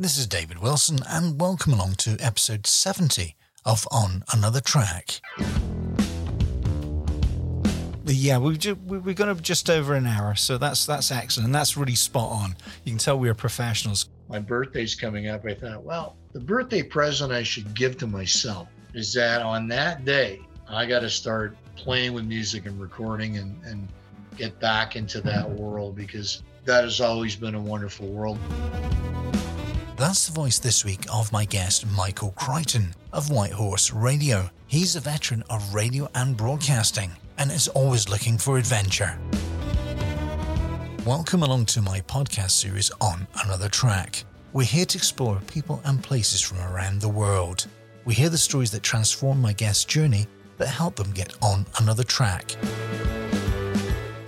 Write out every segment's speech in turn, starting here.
This is David Wilson, and welcome along to episode 70 of On Another Track. Yeah, we've just, we're going to just over an hour, so that's that's excellent, and that's really spot on. You can tell we are professionals. My birthday's coming up. I thought, well, the birthday present I should give to myself is that on that day I got to start playing with music and recording and and get back into that world because that has always been a wonderful world. That's the voice this week of my guest, Michael Crichton of Whitehorse Radio. He's a veteran of radio and broadcasting and is always looking for adventure. Welcome along to my podcast series on Another Track. We're here to explore people and places from around the world. We hear the stories that transform my guest's journey that help them get on another track.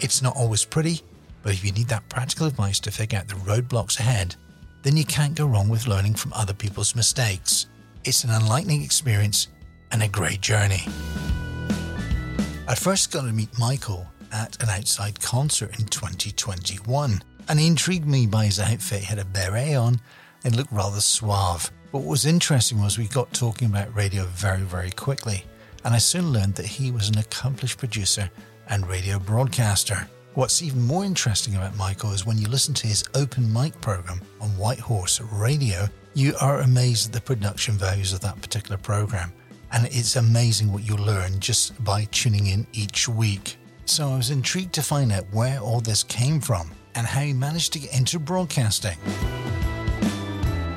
It's not always pretty, but if you need that practical advice to figure out the roadblocks ahead, then you can't go wrong with learning from other people's mistakes. It's an enlightening experience and a great journey. I first got to meet Michael at an outside concert in 2021, and he intrigued me by his outfit. He had a beret on and looked rather suave. But what was interesting was we got talking about radio very, very quickly, and I soon learned that he was an accomplished producer and radio broadcaster. What's even more interesting about Michael is when you listen to his open mic program on Whitehorse Radio, you are amazed at the production values of that particular program. And it's amazing what you learn just by tuning in each week. So I was intrigued to find out where all this came from and how he managed to get into broadcasting.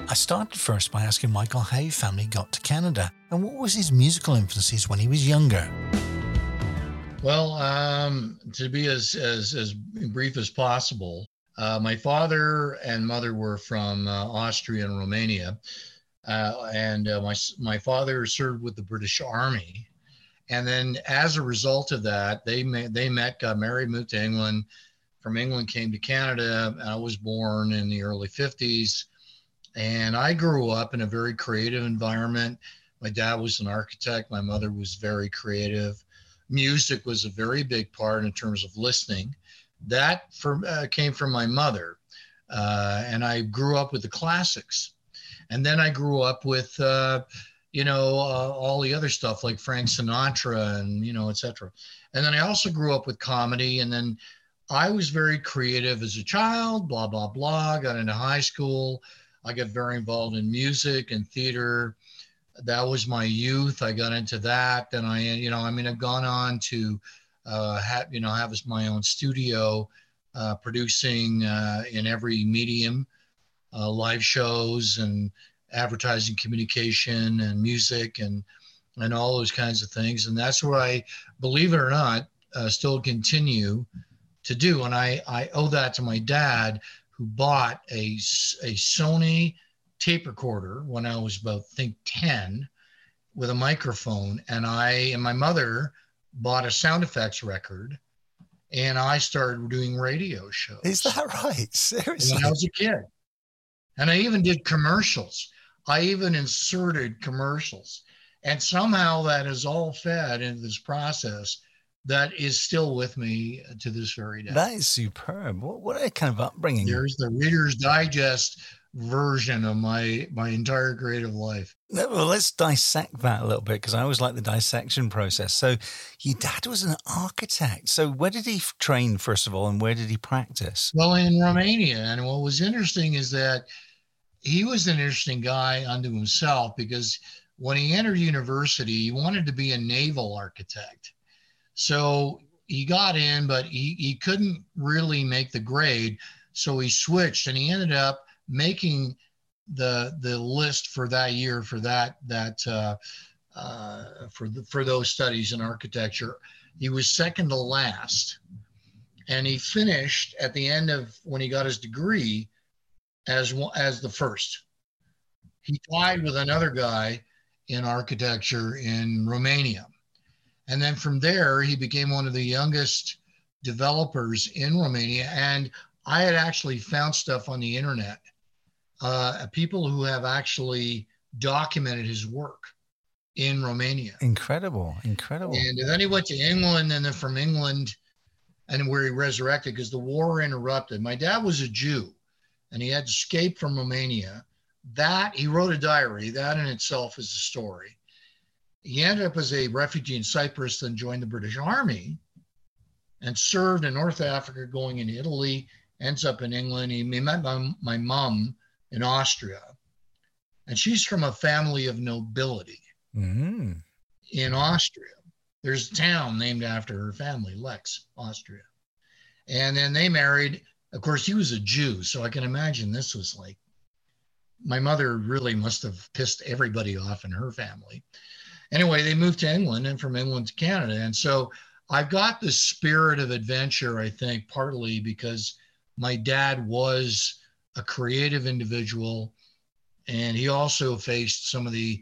I started first by asking Michael how his family got to Canada and what was his musical influences when he was younger. Well, um, to be as, as, as brief as possible, uh, my father and mother were from uh, Austria and Romania. Uh, and uh, my, my father served with the British Army. And then as a result of that, they, met, they met, got married, moved to England. From England, came to Canada. I was born in the early 50s. And I grew up in a very creative environment. My dad was an architect, my mother was very creative music was a very big part in terms of listening. That uh, came from my mother. Uh, and I grew up with the classics. And then I grew up with, uh, you know, uh, all the other stuff like Frank Sinatra and, you know, etc. And then I also grew up with comedy. And then I was very creative as a child, blah, blah, blah. Got into high school. I got very involved in music and theater that was my youth. I got into that. Then I, you know, I mean, I've gone on to uh, have, you know, have my own studio, uh, producing uh, in every medium, uh, live shows and advertising, communication, and music, and and all those kinds of things. And that's where I, believe it or not, uh, still continue to do. And I I owe that to my dad, who bought a a Sony tape recorder when I was about, think, 10 with a microphone. And I and my mother bought a sound effects record and I started doing radio shows. Is that right? Seriously? When I was a kid. And I even did commercials. I even inserted commercials. And somehow that is all fed into this process that is still with me to this very day. That is superb. What, what a kind of upbringing. There's the Reader's Digest version of my my entire creative life. Well, let's dissect that a little bit because I always like the dissection process. So, your dad was an architect. So, where did he train first of all, and where did he practice? Well, in Romania. And what was interesting is that he was an interesting guy unto himself because when he entered university, he wanted to be a naval architect. So he got in, but he, he couldn't really make the grade. So he switched and he ended up making the the list for that year for that that uh, uh, for the, for those studies in architecture. He was second to last, and he finished at the end of when he got his degree as as the first. He tied with another guy in architecture in Romania, and then from there he became one of the youngest developers in Romania. And I had actually found stuff on the internet uh, people who have actually documented his work in Romania. Incredible, incredible. And then he went to England, and then from England, and where he resurrected because the war interrupted. My dad was a Jew, and he had escaped from Romania that he wrote a diary. That in itself is a story. He ended up as a refugee in Cyprus, then joined the British Army and served in North Africa, going in Italy, ends up in England. He met my, my mom in Austria, and she's from a family of nobility mm-hmm. in Austria. There's a town named after her family, Lex, Austria. And then they married. Of course, he was a Jew, so I can imagine this was like my mother really must have pissed everybody off in her family. Anyway, they moved to England and from England to Canada. And so I've got the spirit of adventure, I think, partly because my dad was a creative individual and he also faced some of the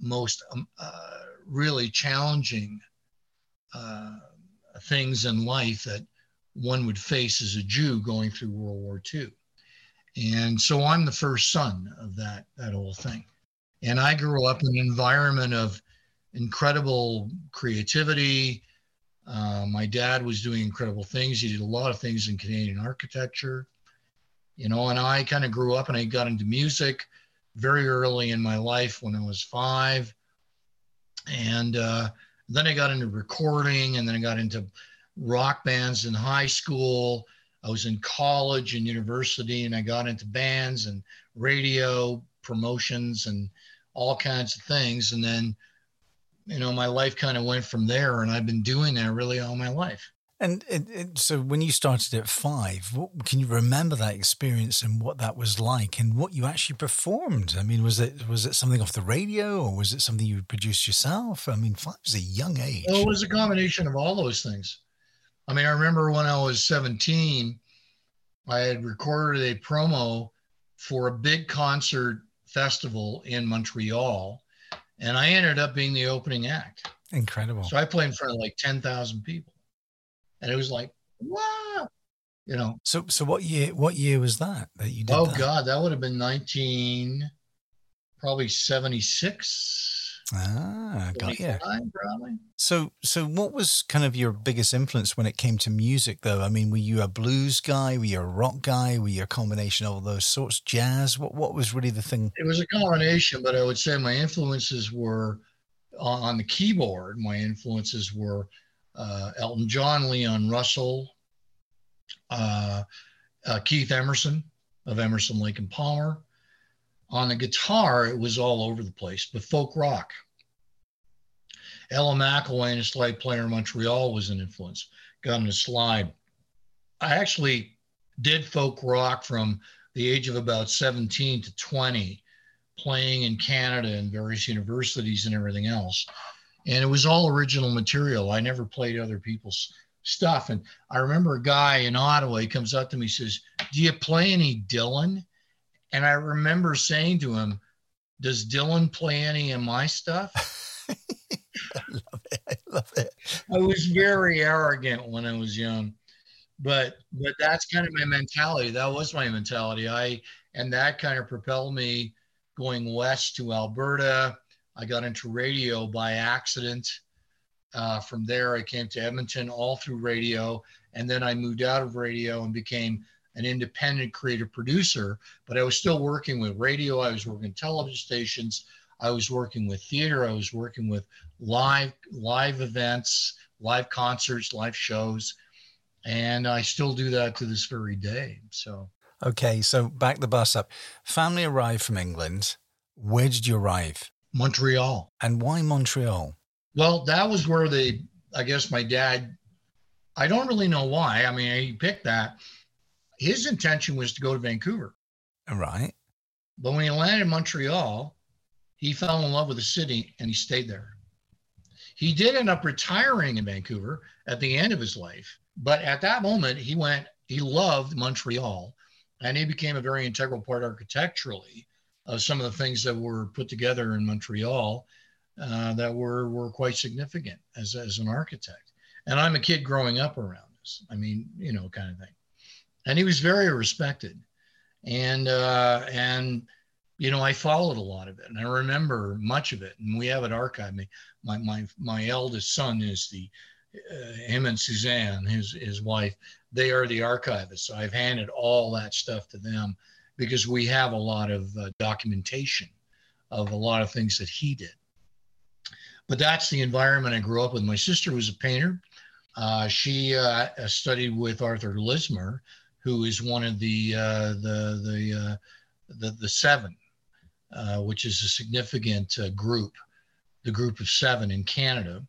most um, uh, really challenging uh, things in life that one would face as a Jew going through World War II. And so I'm the first son of that, that whole thing. And I grew up in an environment of incredible creativity. Uh, my dad was doing incredible things. He did a lot of things in Canadian architecture, you know, and I kind of grew up and I got into music very early in my life when I was five. And uh, then I got into recording and then I got into rock bands in high school I was in college and university, and I got into bands and radio promotions and all kinds of things. And then, you know, my life kind of went from there, and I've been doing that really all my life. And it, it, so, when you started at five, what, can you remember that experience and what that was like, and what you actually performed? I mean, was it was it something off the radio, or was it something you produced yourself? I mean, five was a young age. Well, it was a combination of all those things. I mean, I remember when I was 17, I had recorded a promo for a big concert festival in Montreal, and I ended up being the opening act. Incredible. So I played in front of like 10,000 people. And it was like, wow. You know. So so what year what year was that that you did? Oh that? God, that would have been 19 probably 76 Ah, got you. So, so what was kind of your biggest influence when it came to music, though? I mean, were you a blues guy? Were you a rock guy? Were you a combination of all those sorts? Jazz? What What was really the thing? It was a combination, but I would say my influences were on, on the keyboard. My influences were uh, Elton John, Leon Russell, uh, uh, Keith Emerson of Emerson, Lake and Palmer on the guitar, it was all over the place, but folk rock. Ella McElwain, a slide player in Montreal, was an influence. Got in a slide. I actually did folk rock from the age of about 17 to 20, playing in Canada and various universities and everything else. And it was all original material. I never played other people's stuff. And I remember a guy in Ottawa, he comes up to me, says, Do you play any Dylan? And I remember saying to him, Does Dylan play any of my stuff? I love it. I love it. I was very arrogant when I was young. But but that's kind of my mentality. That was my mentality. I and that kind of propelled me going west to Alberta. I got into radio by accident. Uh, from there, I came to Edmonton all through radio. And then I moved out of radio and became an independent creative producer, but I was still working with radio. I was working television stations. I was working with theater. I was working with live live events, live concerts, live shows, and I still do that to this very day. So okay, so back the bus up. Family arrived from England. Where did you arrive? Montreal. And why Montreal? Well, that was where they. I guess my dad. I don't really know why. I mean, he picked that his intention was to go to Vancouver. Right. But when he landed in Montreal, he fell in love with the city and he stayed there. He did end up retiring in Vancouver at the end of his life. But at that moment, he went, he loved Montreal and he became a very integral part architecturally of some of the things that were put together in Montreal uh, that were, were quite significant as, as an architect. And I'm a kid growing up around this. I mean, you know, kind of thing and he was very respected. And uh, and you know, I followed a lot of it, and I remember much of it, and we have it archived. My my my, eldest son is the uh, him and Suzanne, his his wife. They are the archivists. So I've handed all that stuff to them because we have a lot of uh, documentation of a lot of things that he did. But that's the environment I grew up with. My sister was a painter. Uh, she uh, studied with Arthur Lismer, who is one of the uh, the the, uh, the, the seven, uh, which is a significant group, the group of seven in Canada.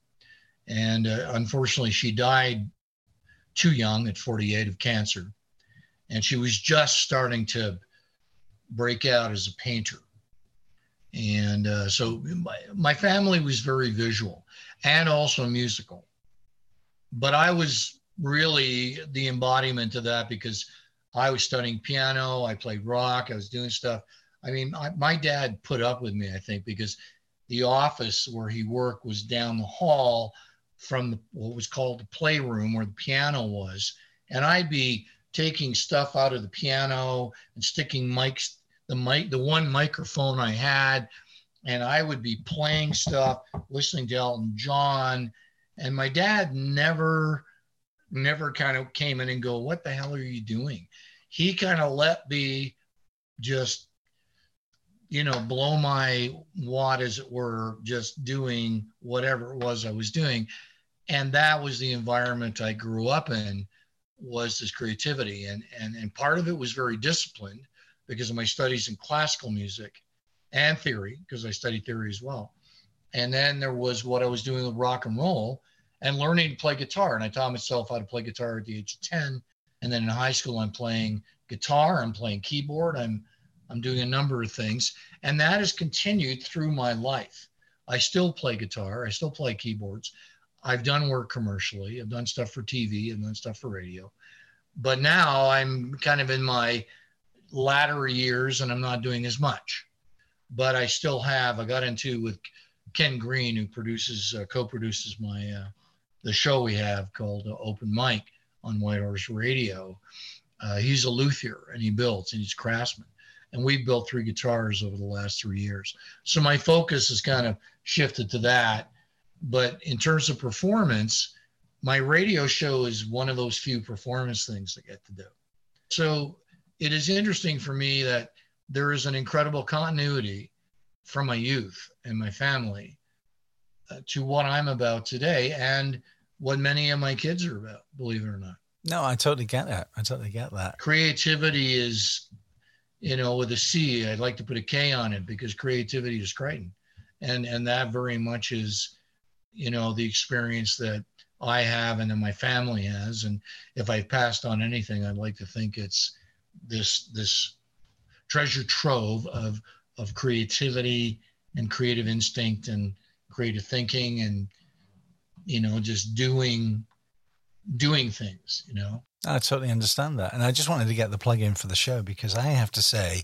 And unfortunately, she died too young at 48 of cancer. And she was just starting to break out as a painter. And uh, so my, my family was very visual and also musical. But I was really the embodiment of that because I was studying piano, I played rock, I was doing stuff. I mean, I, my dad put up with me, I think, because the office where he worked was down the hall from the, what was called the playroom where the piano was. And I'd be taking stuff out of the piano and sticking mics, the mic, the one microphone I had, and I would be playing stuff, listening to Elton John. And my dad never, never kind of came in and go, What the hell are you doing? He kind of let me just you know, blow my wad, as it were, just doing whatever it was I was doing and that was the environment I grew up in was this creativity and and and part of it was very disciplined because of my studies in classical music and theory because I studied theory as well. And then there was what I was doing with rock and roll and learning to play guitar. And I taught myself how to play guitar at the age of 10. And then in high school, I'm playing guitar, I'm playing keyboard, I'm I'm doing a number of things. And that has continued through my life. I still play guitar, I still play keyboards, I've done work commercially. I've done stuff for TV. I've done stuff for radio. But now I'm kind of in my latter years and I'm not doing as much. But I still have. I got into with Ken Green, who produces, uh, co-produces my uh, the show we have called uh, Open Mic on White Horse Radio. Uh, he's a luthier and he builds and he's a craftsman. And we've built three guitars over the last three years. So my focus has kind of shifted to that but in terms of performance, my radio show is one of those few performance things I get to do. So it is interesting for me that there is an incredible continuity from my youth and my family uh, to what I'm about today and what many of my kids are about, believe it or not. No, I totally get that. I totally get that. Creativity is, you know, with a C, I'd like to put a K on it because creativity is Crichton. And and that very much is you know, the experience that I have and that my family has. And if I've passed on anything, I'd like to think it's this this treasure trove of of creativity and creative instinct and creative thinking and you know just doing doing things you know? I totally understand that. And i just wanted to get the plug in for the show because i have to say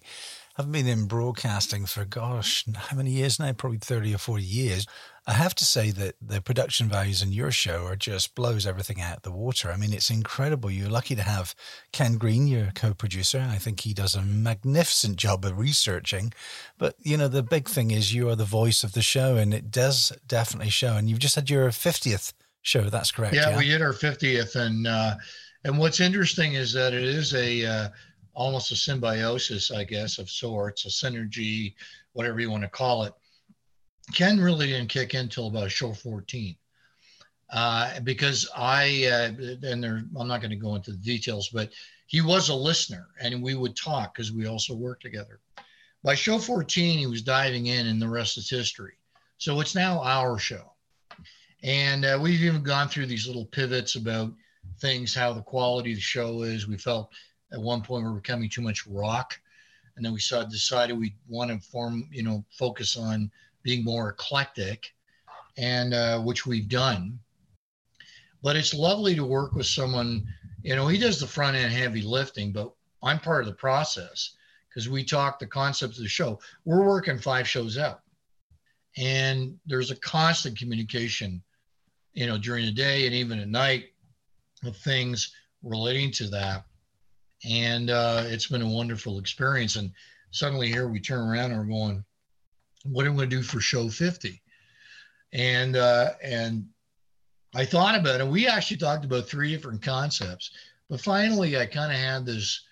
i've been in broadcasting for gosh how many years now probably 30 or 40 years I have to say that the production values in your show are just blows everything out of the water. I mean, it's incredible. You're lucky to have Ken Green, your co-producer. I think he does a magnificent job of researching. But you know, the big thing is you are the voice of the show, and it does definitely show. And you've just had your fiftieth show. That's correct. Yeah, yeah? we did our fiftieth, and uh, and what's interesting is that it is a uh, almost a symbiosis, I guess, of sorts, a synergy, whatever you want to call it Ken really didn't kick in until about show 14. Uh, because I, uh, and there, I'm not going to go into the details, but he was a listener and we would talk because we also worked together. By show 14, he was diving in, and the rest is history. So it's now our show. And uh, we've even gone through these little pivots about things, how the quality of the show is. We felt at one point we were becoming too much rock. And then we saw, decided we want to form, you know, focus on being more eclectic, and uh, which we've done. But it's lovely to work with someone. You know, he does the front end heavy lifting, but I'm part of the process because we talk the concepts of the show. We're working five shows out, and there's a constant communication, you know, during the day and even at night of things relating to that. And uh, it's been a wonderful experience. And suddenly here we turn around and we're going, what am I going to do for show 50? And, uh, and I thought about it. We actually talked about three different concepts, but finally I kind of had this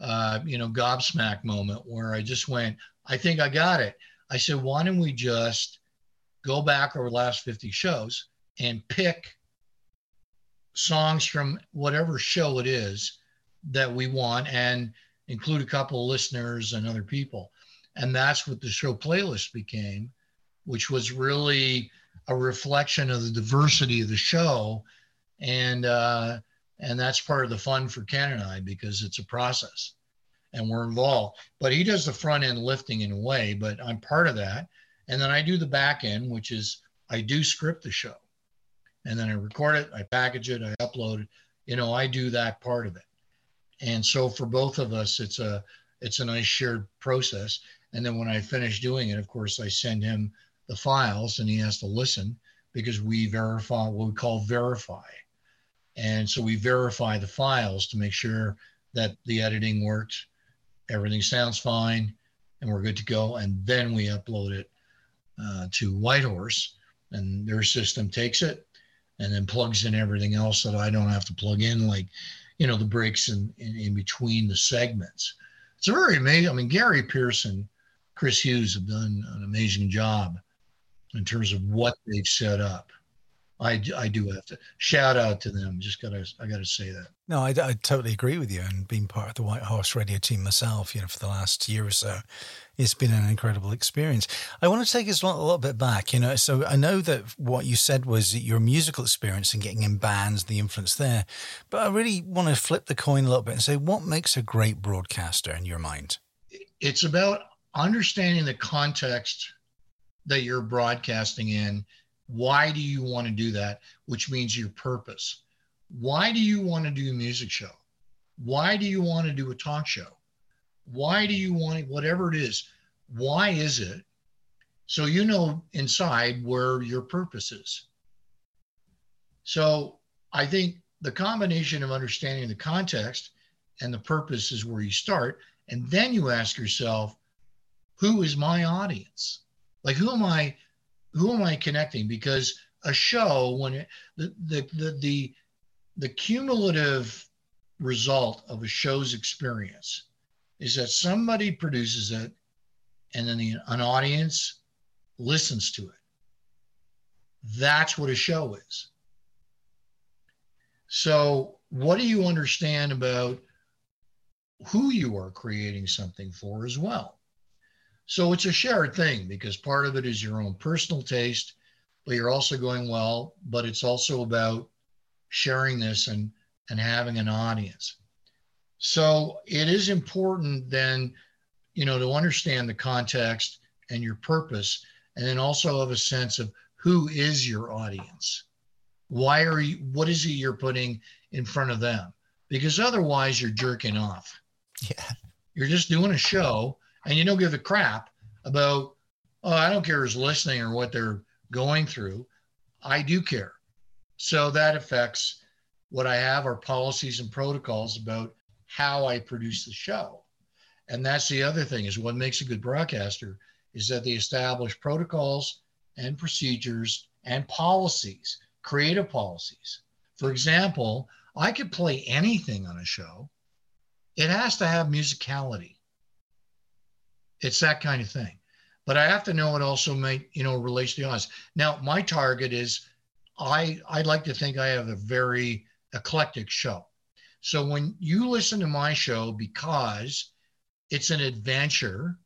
uh, you know, gobsmack moment where I just went, I think I got it. I said, why don't we just go back over the last 50 shows and pick songs from whatever show it is that we want and include a couple of listeners and other people. And that's what the show playlist became, which was really a reflection of the diversity of the show. And, uh, and that's part of the fun for Ken and I because it's a process and we're involved. But he does the front end lifting in a way, but I'm part of that. And then I do the back end, which is I do script the show and then I record it, I package it, I upload it. You know, I do that part of it. And so for both of us, it's a it's a nice shared process. And then when I finish doing it, of course, I send him the files and he has to listen because we verify what we call verify. And so we verify the files to make sure that the editing worked, everything sounds fine, and we're good to go. And then we upload it uh, to Whitehorse, and their system takes it and then plugs in everything else that I don't have to plug in, like, you know, the breaks in, in, in between the segments. It's a very amazing. I mean, Gary Pearson, Chris Hughes have done an amazing job in terms of what they've set up. I, I do have to shout out to them. Just gotta I gotta say that. No, I, I totally agree with you. And being part of the White Horse Radio team myself, you know, for the last year or so, it's been an incredible experience. I want to take us a little, a little bit back. You know, so I know that what you said was your musical experience and getting in bands, the influence there, but I really want to flip the coin a little bit and say, what makes a great broadcaster in your mind? It's about understanding the context that you're broadcasting in why do you want to do that? Which means your purpose. Why do you want to do a music show? Why do you want to do a talk show? Why do you want whatever it is? Why is it? So you know inside where your purpose is. So I think the combination of understanding the context and the purpose is where you start. And then you ask yourself, who is my audience? Like, who am I who am I connecting? Because a show, when it, the, the, the, the, the cumulative result of a show's experience is that somebody produces it and then the, an audience listens to it. That's what a show is. So, what do you understand about who you are creating something for as well? So it's a shared thing because part of it is your own personal taste, but you're also going, well, but it's also about sharing this and, and having an audience. So it is important then, you know, to understand the context and your purpose, and then also have a sense of who is your audience. Why are you, what is it you're putting in front of them? Because otherwise you're jerking off. Yeah. You're just doing a show and you don't give a crap about, oh, I don't care who's listening or what they're going through. I do care. So that affects what I have are policies and protocols about how I produce the show. And that's the other thing is what makes a good broadcaster is that they establish protocols and procedures and policies, creative policies. For example, I could play anything on a show. It has to have musicality. It's that kind of thing. But I have to know it also may, you know, relates to the audience. Now, my target is I I'd like to think I have a very eclectic show. So when you listen to my show because it's an adventure,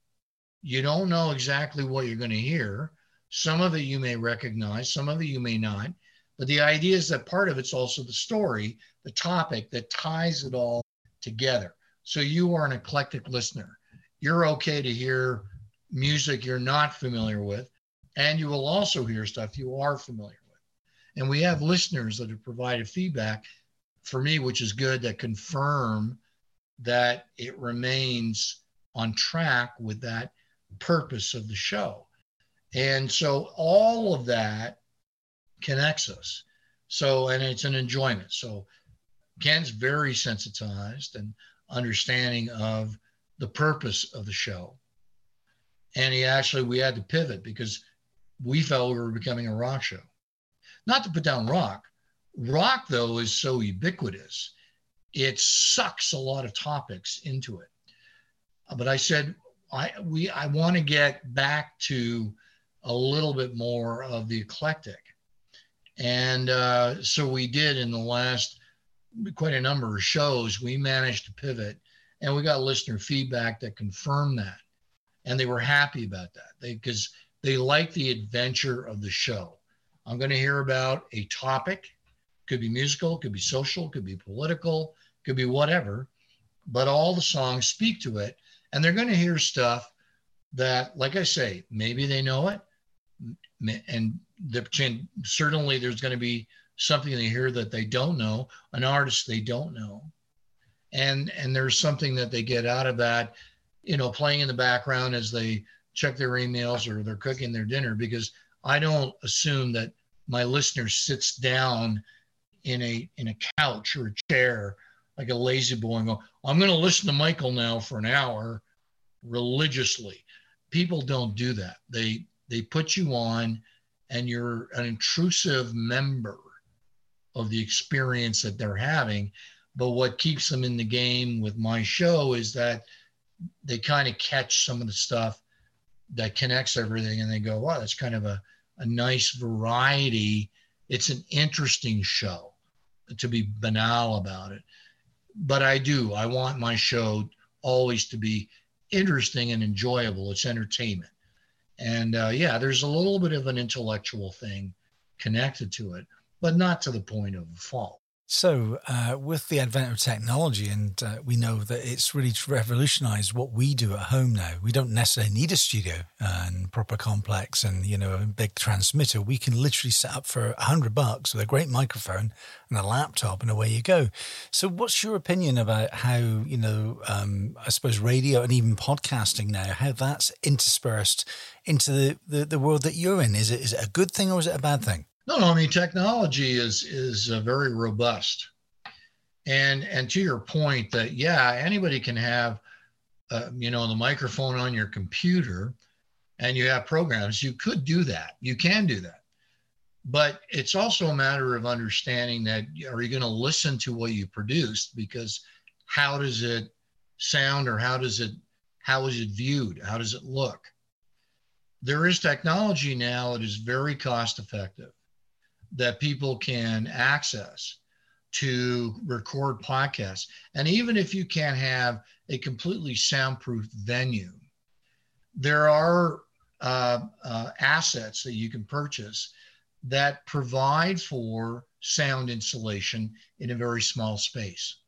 you don't know exactly what you're going to hear. Some of it you may recognize, some of it you may not. But the idea is that part of it's also the story, the topic that ties it all together. So you are an eclectic listener you're okay to hear music you're not familiar with, and you will also hear stuff you are familiar. And we have listeners that have provided feedback for me, which is good, that confirm that it remains on track with that purpose of the show. And so all of that connects us. So, and it's an enjoyment. So, Ken's very sensitized and understanding of the purpose of the show. And he actually, we had to pivot because we felt we were becoming a rock show. Not to put down rock. Rock, though, is so ubiquitous. it sucks a lot of topics into it. But I said, I we I want to get back to a little bit more of the eclectic, and uh, so we did in the last quite a number of shows. We managed to pivot, and we got listener feedback that confirmed that, and they were happy about that. They because they like the adventure of the show. I'm going to hear about a topic, could be musical, could be social, could be political, could be whatever, but all the songs speak to it. And they're going to hear stuff that, like I say, maybe they know it. And the, certainly there's going to be something they hear that they don't know, an artist they don't know. And, and there's something that they get out of that, you know, playing in the background as they check their emails or they're cooking their dinner because I don't assume that my listener sits down in a in a couch or a chair like a lazy boy and go, I'm going to listen to Michael now for an hour religiously. People don't do that. They they put you on and you're an intrusive member of the experience that they're having. But what keeps them in the game with my show is that they kind of catch some of the stuff that connects everything and they go, wow, that's kind of a, a nice variety. It's an interesting show to be banal about it but I do. I want my show always to be interesting and enjoyable. It's entertainment. And uh, yeah, there's a little bit of an intellectual thing connected to it, but not to the point of a fault. So, uh, with the advent of technology, and uh, we know that it's really revolutionized what we do at home now. We don't necessarily need a studio and proper complex and you know a big transmitter. We can literally set up for a hundred bucks with a great microphone and a laptop, and away you go. So, what's your opinion about how you know, um, I suppose, radio and even podcasting now, how that's interspersed into the, the the world that you're in? Is it is it a good thing or is it a bad thing? No, no. I mean, technology is is uh, very robust, and and to your point that yeah, anybody can have, uh, you know, the microphone on your computer, and you have programs. You could do that. You can do that, but it's also a matter of understanding that are you going to listen to what you produced because how does it sound or how does it how is it viewed? How does it look? There is technology now that is very cost effective that people can access to record podcasts. And even if you can't have a completely soundproof venue, there are uh, uh, assets that you can purchase that provide for sound insulation in a very small space.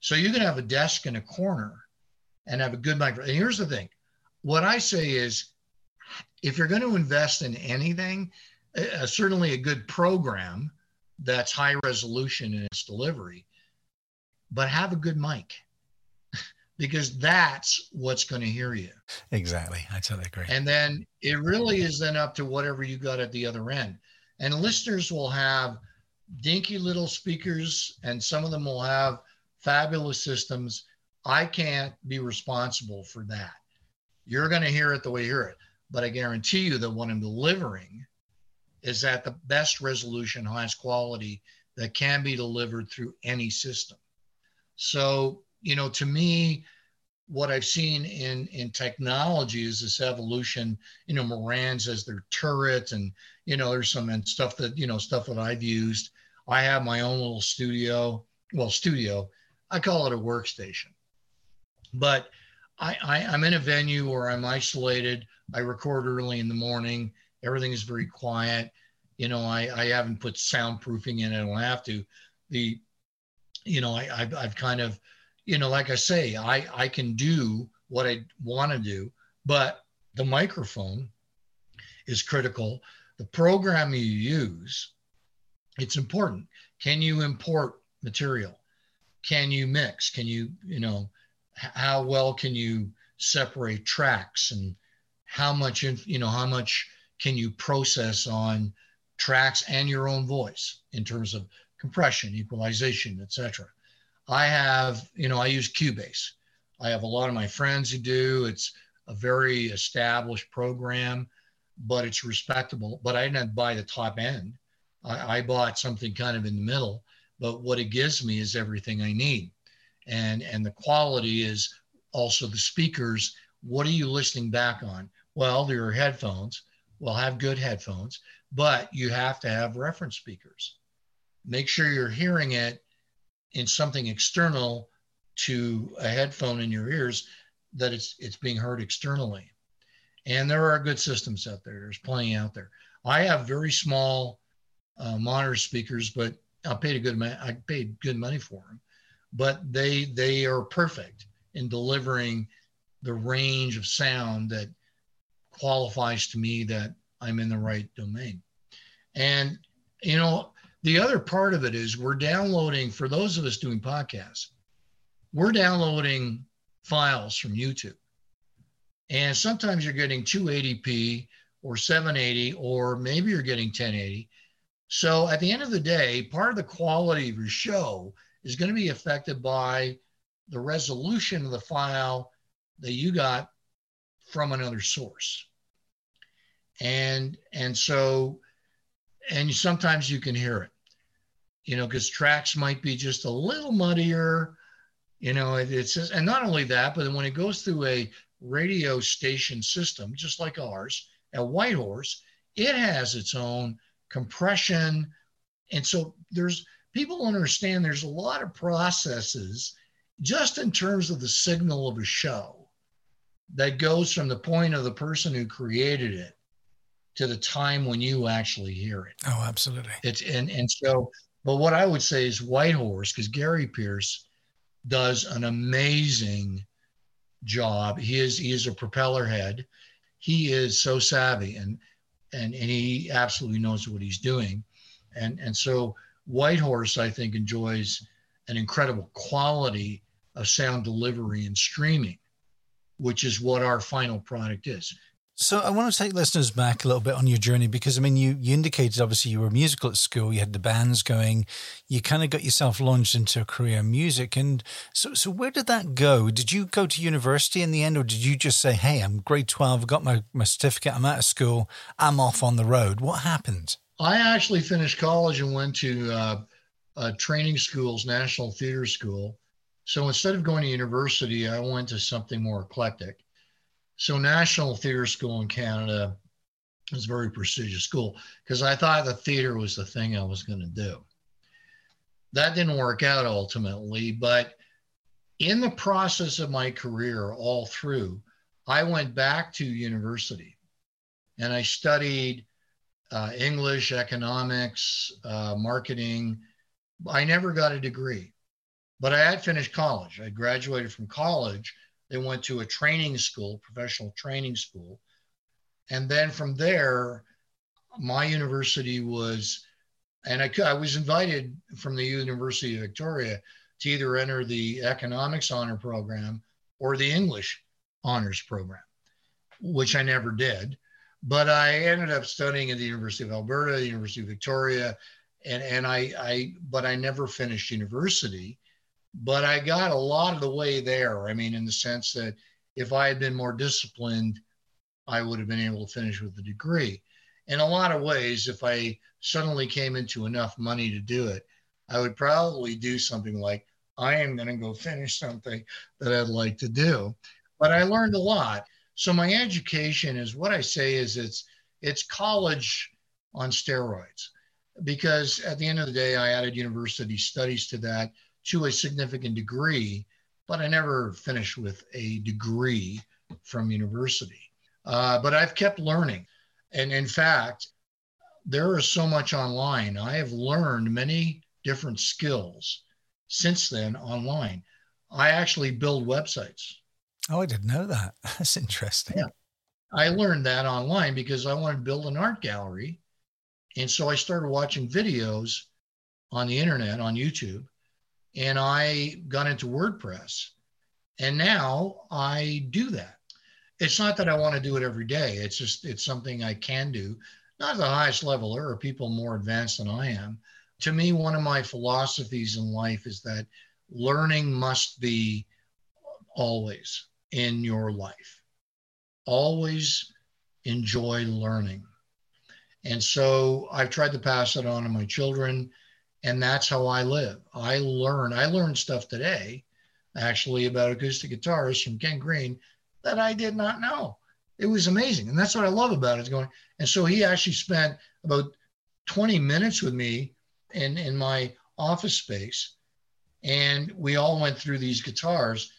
So you can have a desk in a corner and have a good microphone. And here's the thing what I say is if you're going to invest in anything, uh, certainly a good program that's high resolution in its delivery, but have a good mic because that's what's going to hear you. Exactly. I totally agree. And then it really is then up to whatever you got at the other end. And listeners will have dinky little speakers, and some of them will have fabulous systems. I can't be responsible for that. You're going to hear it the way you hear it. But I guarantee you that what I'm delivering is at the best resolution, highest quality that can be delivered through any system. So, you know, to me, what I've seen in in technology is this evolution. You know, Marantz as their turret, and you know, there's some and stuff that you know stuff that I've used. I have my own little studio. Well, studio. I call it a workstation. But I, I I'm in a venue where I'm isolated. I record early in the morning. Everything is very quiet. You know, I, I haven't put soundproofing in. I don't have to. The, you know, I, I've, I've kind of, you know, like I say, I, I can do what I want to do, but the microphone is critical. The program you use, it's important. Can you import material? Can you mix? Can you, you know, how well can you separate tracks and how much, you know, how much can you process on tracks and your own voice in terms of compression, equalization, etc. I have, you know, I use Cubase. I have a lot of my friends who do. It's a very established program, but it's respectable. But I didn't buy the top end. I, I bought something kind of in the middle. But what it gives me is everything I need. and and the quality is also the speakers. What are you listening back on? Well, there are headphones. Well, have good headphones, but you have to have reference speakers. Make sure you're hearing it in something external to a headphone in your ears that it's it's being heard externally. And there are good systems out there. There's plenty out there. I have very small uh, monitor speakers, but I paid a good I paid good money for them, but they they are perfect in delivering the range of sound that qualifies to me that I'm in the right domain. And you know, the other part of it is we're downloading for those of us doing podcasts, we're downloading files from YouTube. And sometimes you're getting 280p or 780, or maybe you're getting 1080. So at the end of the day, part of the quality of your show is going to be affected by the resolution of the file that you got from another source. And and so and sometimes you can hear it. You know, because tracks might be just a little muddier. You know, it, it's just, and not only that, but when it goes through a radio station system, just like ours at Whitehorse, it has its own compression. And so there's people don't understand there's a lot of processes just in terms of the signal of a show that goes from the point of the person who created it to the time when you actually hear it. Oh, absolutely. It's and and so, but what I would say is Whitehorse, because Gary Pierce does an amazing job. He is he is a propeller head. He is so savvy and and and he absolutely knows what he's doing. And and so Whitehorse, I think, enjoys an incredible quality of sound delivery and streaming, which is what our final product is. So I want to take listeners back a little bit on your journey because I mean you you indicated obviously you were musical at school, you had the bands going, you kind of got yourself launched into a career in music, and so so where did that go? Did you go to university in the end, or did you just say, "Hey, I'm grade twelve, I've got my my certificate, I'm out of school, I'm off on the road"? What happened? I actually finished college and went to uh, uh, training schools, National Theater School. So instead of going to university, I went to something more eclectic. So National Theatre School in Canada was a very prestigious school because I thought the theater was the thing I was going to do. That didn't work out ultimately, but in the process of my career, all through, I went back to university and I studied uh, English, economics, uh, marketing. I never got a degree, but I had finished college. I graduated from college they went to a training school, professional training school. And then from there, my university was, and I, I was invited from the University of Victoria to either enter the economics honor program or the English honors program, which I never did. But I ended up studying at the University of Alberta, the University of Victoria, and, and I, I but I never finished university but I got a lot of the way there. I mean, in the sense that if I had been more disciplined, I would have been able to finish with a degree. In a lot of ways, if I suddenly came into enough money to do it, I would probably do something like, I am going to go finish something that I'd like to do. But I learned a lot. So my education is what I say is it's it's college on steroids because at the end of the day I added university studies to that to a significant degree, but I never finished with a degree from university. Uh, but I've kept learning. And in fact, there is so much online. I have learned many different skills since then online. I actually build websites. Oh, I didn't know that. That's interesting. Yeah. I learned that online because I wanted to build an art gallery. And so I started watching videos on the internet, on YouTube, and I got into WordPress. And now I do that. It's not that I want to do it every day. It's just it's something I can do. Not the highest level. There are people more advanced than I am. To me, one of my philosophies in life is that learning must be always in your life. Always enjoy learning. And so I've tried to pass it on to my children and that's how I live. I learn. I learned stuff today actually about acoustic guitars from Ken Green that I did not know. It was amazing. And that's what I love about it. Going and so he actually spent about 20 minutes with me in, in my office space. And we all went through these guitars.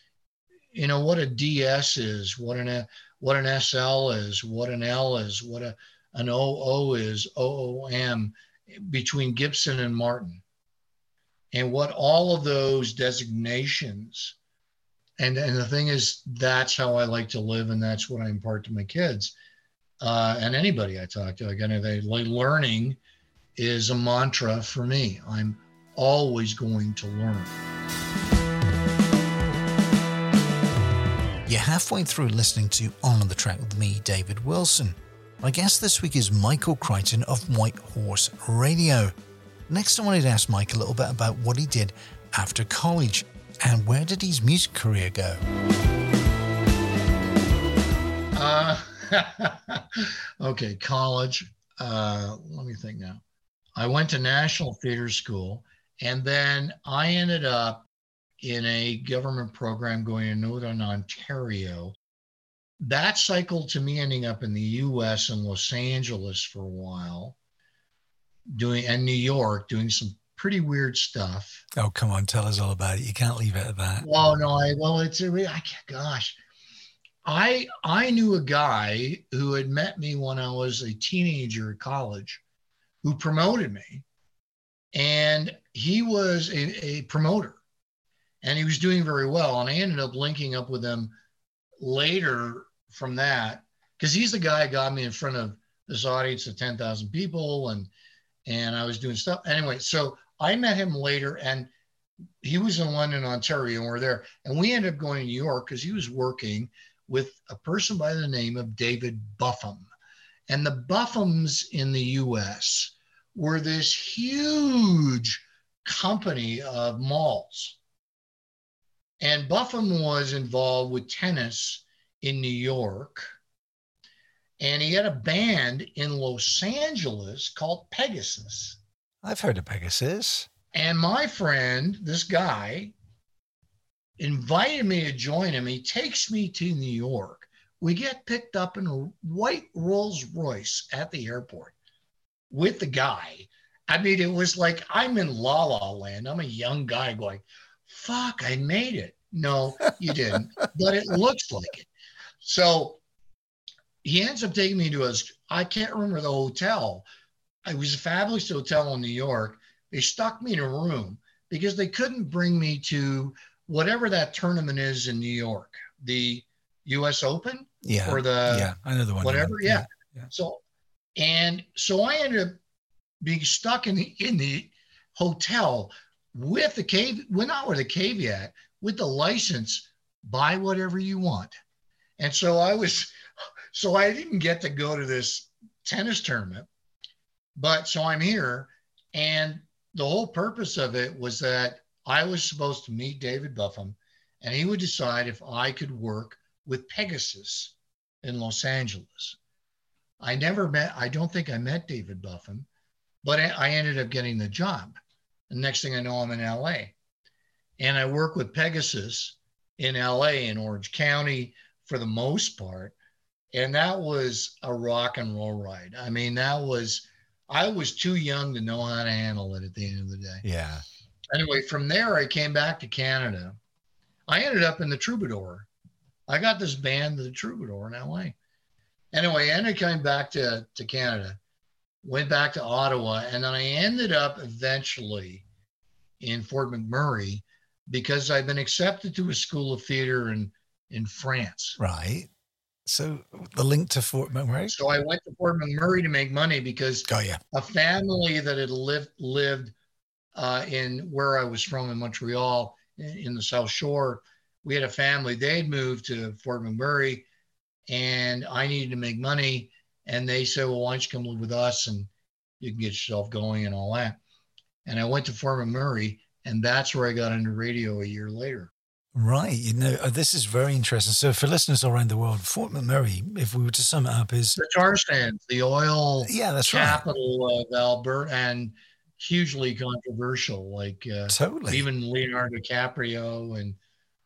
You know what a DS is, what an what an SL is, what an L is, what a an OO is, OOM between Gibson and Martin. And what all of those designations and and the thing is that's how i like to live and that's what i impart to my kids uh, and anybody i talk to. Again they like learning is a mantra for me. I'm always going to learn. You're halfway through listening to on the track with me david wilson my guest this week is michael crichton of white horse radio next i wanted to ask mike a little bit about what he did after college and where did his music career go? Uh, okay, college. Uh, let me think now. I went to National Theater School, and then I ended up in a government program going to Northern Ontario. That cycled to me ending up in the US and Los Angeles for a while, doing and New York, doing some pretty weird stuff. Oh, come on, tell us all about it. You can't leave it at that. Well, no, I well, it's a I can't, gosh. I I knew a guy who had met me when I was a teenager at college, who promoted me, and he was a, a promoter, and he was doing very well. And I ended up linking up with him later from that because he's the guy got me in front of this audience of ten thousand people, and and I was doing stuff anyway. So I met him later and he was in London, Ontario, and we're there. And we ended up going to New York because he was working with a person by the name of David Buffum. And the Buffums in the US were this huge company of malls. And Buffum was involved with tennis in New York. And he had a band in Los Angeles called Pegasus. I've heard of Pegasus. And my friend, this guy, invited me to join him. He takes me to New York. We get picked up in a white Rolls Royce at the airport with the guy. I mean, it was like I'm in La La Land. I'm a young guy going, fuck, I made it. No, you didn't, but it looks like it. So he ends up taking me to a, I can't remember the hotel, it was a fabulous hotel in New York. They stuck me in a room because they couldn't bring me to whatever that tournament is in New York, the U.S. Open, yeah, or the yeah, I know the one. Whatever, yeah. yeah. So, and so I ended up being stuck in the in the hotel with the cave, well, not with the caveat, with the license, buy whatever you want. And so I was, so I didn't get to go to this tennis tournament. But so I'm here, and the whole purpose of it was that I was supposed to meet David Buffum, and he would decide if I could work with Pegasus in Los Angeles. I never met, I don't think I met David Buffum, but I ended up getting the job. The next thing I know, I'm in LA. And I work with Pegasus in LA in Orange County for the most part. And that was a rock and roll ride. I mean, that was I was too young to know how to handle it at the end of the day. Yeah. Anyway, from there, I came back to Canada. I ended up in the Troubadour. I got this band, the Troubadour, in LA. Anyway, I ended up coming back to, to Canada, went back to Ottawa, and then I ended up eventually in Fort McMurray because I've been accepted to a school of theater in, in France. Right. So the link to Fort McMurray. So I went to Fort McMurray to make money because oh, yeah. a family that had lived lived uh, in where I was from in Montreal in the South Shore, we had a family. They had moved to Fort McMurray, and I needed to make money. And they said, "Well, why don't you come live with us and you can get yourself going and all that." And I went to Fort McMurray, and that's where I got into radio a year later. Right. You know, uh, this is very interesting. So, for listeners around the world, Fort McMurray, if we were to sum it up, is the tar sands, the oil yeah, that's capital right. of Alberta, and hugely controversial. Like, uh, totally. Even Leonardo DiCaprio. And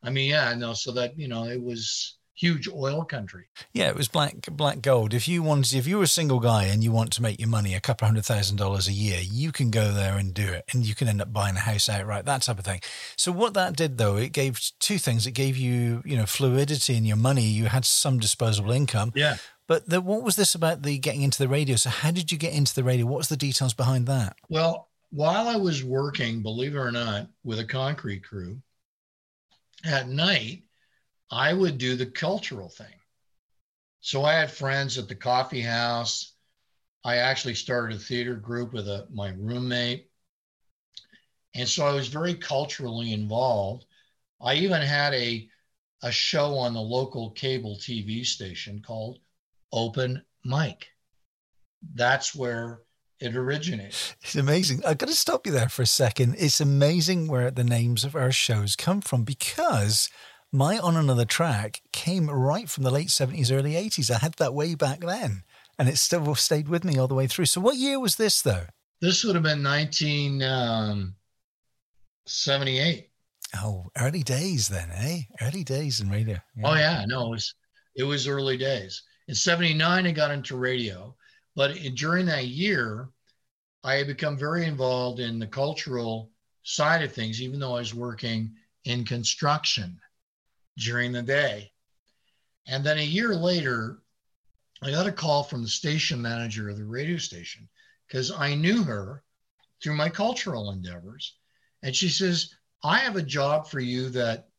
I mean, yeah, no. So that you know, it was huge oil country. Yeah, it was black black gold. If you wanted, if you were a single guy and you want to make your money a couple hundred thousand dollars a year, you can go there and do it, and you can end up buying a house outright, that type of thing. So what that did, though, it gave two things. It gave you, you know, fluidity in your money. You had some disposable income. Yeah. But the, what was this about the getting into the radio? So how did you get into the radio? What was the details behind that? Well, while I was working, believe it or not, with a concrete crew, at night I would do the cultural thing. So I had friends at the coffee house. I actually started a theater group with a, my roommate. And so I was very culturally involved. I even had a, a show on the local cable TV station called Open Mic. That's where it originated. It's amazing. I've got to stop you there for a second. It's amazing where the names of our shows come from because my On Another Track came right from the late 70s, early 80s. I had that way back then, and it still stayed with me all the way through. So, what year was this, though? This would have been 1978. Um, oh, early days then, eh? Early days in radio. Yeah. Oh, yeah. No, it was, it was early days. In 79, I got into radio. But in, during that year, I had become very involved in the cultural side of things, even though I was working in construction during the day. And then a year later, I got a call from the station manager of the radio station because I knew her through my cultural endeavors. And she says, I have a job for you that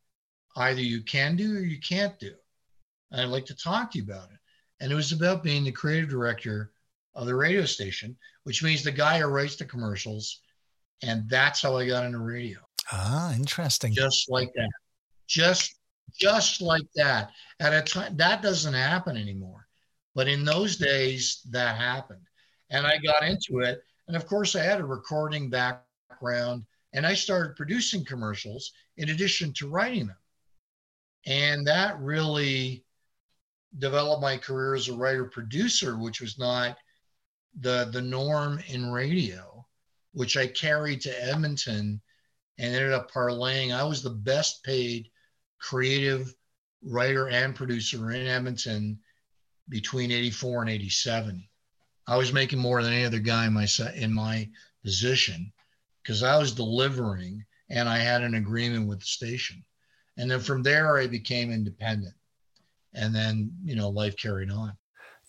either you can do or you can't do. And I'd like to talk to you about it. And it was about being the creative director of the radio station, which means the guy who writes the commercials. And that's how I got into radio. Ah, interesting. Just like that. Just just like that. At a time that doesn't happen anymore. But in those days, that happened. And I got into it. And of course, I had a recording background and I started producing commercials in addition to writing them. And that really developed my career as a writer producer, which was not the, the norm in radio, which I carried to Edmonton and ended up parlaying. I was the best paid creative writer and producer in Edmonton between 84 and 87. I was making more than any other guy in my in my position because I was delivering and I had an agreement with the station. And then from there I became independent. And then, you know, life carried on.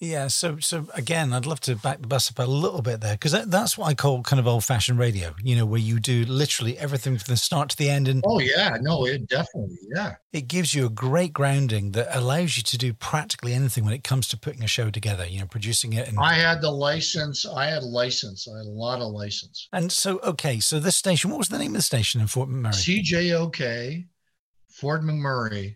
Yeah, so so again, I'd love to back the bus up a little bit there because that, that's what I call kind of old-fashioned radio. You know, where you do literally everything from the start to the end. And oh yeah, no, it definitely yeah. It gives you a great grounding that allows you to do practically anything when it comes to putting a show together. You know, producing it. And I had the license. I had license. I had a lot of license. And so, okay, so this station. What was the name of the station in Fort McMurray? CJOK, Fort McMurray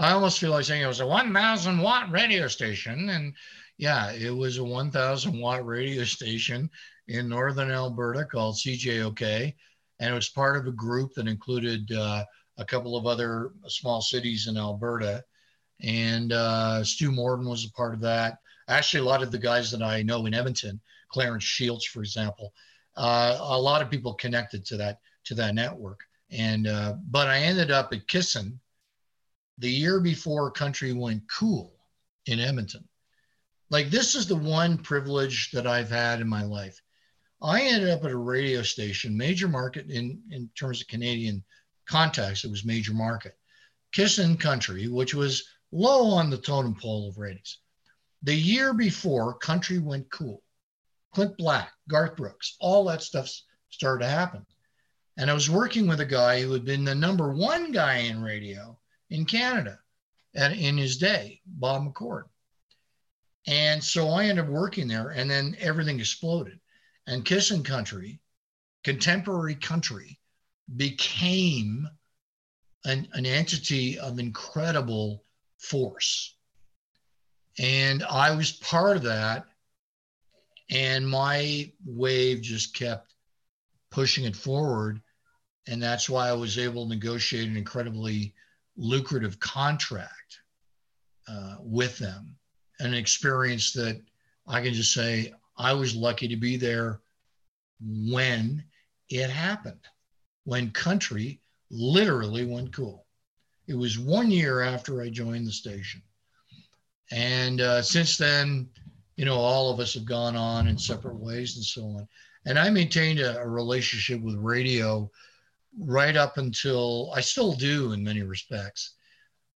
I almost feel like saying it was a 1,000 watt radio station. And yeah, it was a 1,000 watt radio station in northern Alberta called CJOK. And it was part of a group that included uh, a couple of other small cities in Alberta. And uh, Stu Morton was a part of that. Actually, a lot of the guys that I know in Edmonton, Clarence Shields, for example, uh, a lot of people connected to that to that network. And uh, but I ended up at Kissin, the year before country went cool in Edmonton. Like this is the one privilege that I've had in my life. I ended up at a radio station, major market in, in terms of Canadian context, it was major market. Kissin Country, which was low on the totem pole of ratings. The year before, country went cool. Clint Black, Garth Brooks, all that stuff started to happen. And I was working with a guy who had been the number one guy in radio in Canada and in his day, Bob McCord. And so I ended up working there, and then everything exploded. And Kissin Country, contemporary country, became an, an entity of incredible force. And I was part of that. And my wave just kept pushing it forward. And that's why I was able to negotiate an incredibly lucrative contract uh, with them, an experience that I can just say I was lucky to be there when it happened, when country literally went cool. It was one year after I joined the station. And uh, since then, you know, all of us have gone on in separate ways and so on. And I maintained a, a relationship with radio right up until I still do in many respects.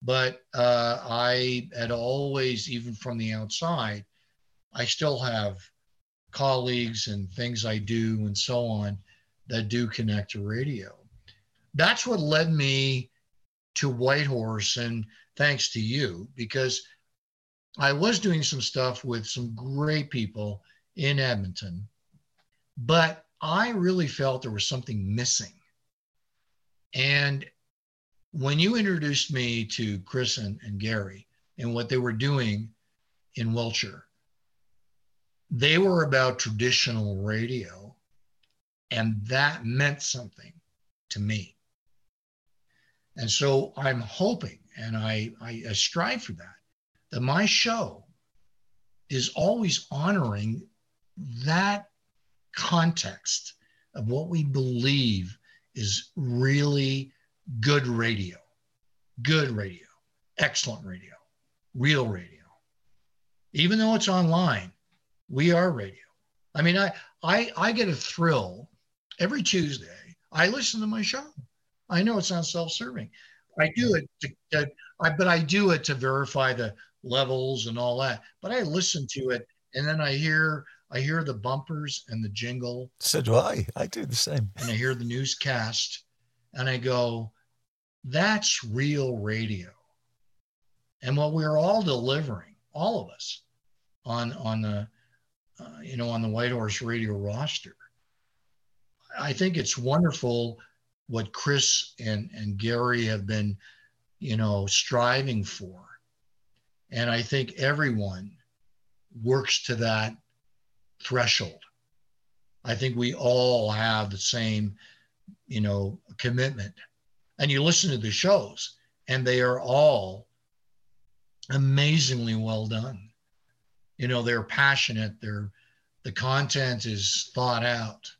But uh, I had always, even from the outside, I still have colleagues and things I do and so on that do connect to radio. That's what led me to Whitehorse, and thanks to you, because I was doing some stuff with some great people in Edmonton, but I really felt there was something missing. And when you introduced me to Chris and, and Gary and what they were doing in Wiltshire, they were about traditional radio, and that meant something to me. And so I'm hoping, and I, I, I strive for that, that my show is always honoring that context of what we believe is really good radio, good radio, excellent radio, real radio. Even though it's online, we are radio. I mean, I I I get a thrill every Tuesday. I listen to my show. I know it sounds self-serving. I do it to I, but I do it to verify the levels and all that. But I listen to it, and then I hear I hear the bumpers and the jingle. So do I. I do the same. And I hear the newscast, and I go, "That's real radio." And what we're all delivering, all of us, on on the uh, you know on the Whitehorse Radio roster. I think it's wonderful what Chris and and Gary have been, you know, striving for, and I think everyone works to that threshold. I think we all have the same, you know, commitment. And you listen to the shows, and they are all amazingly well done. You know, they're passionate. They're the content is thought out.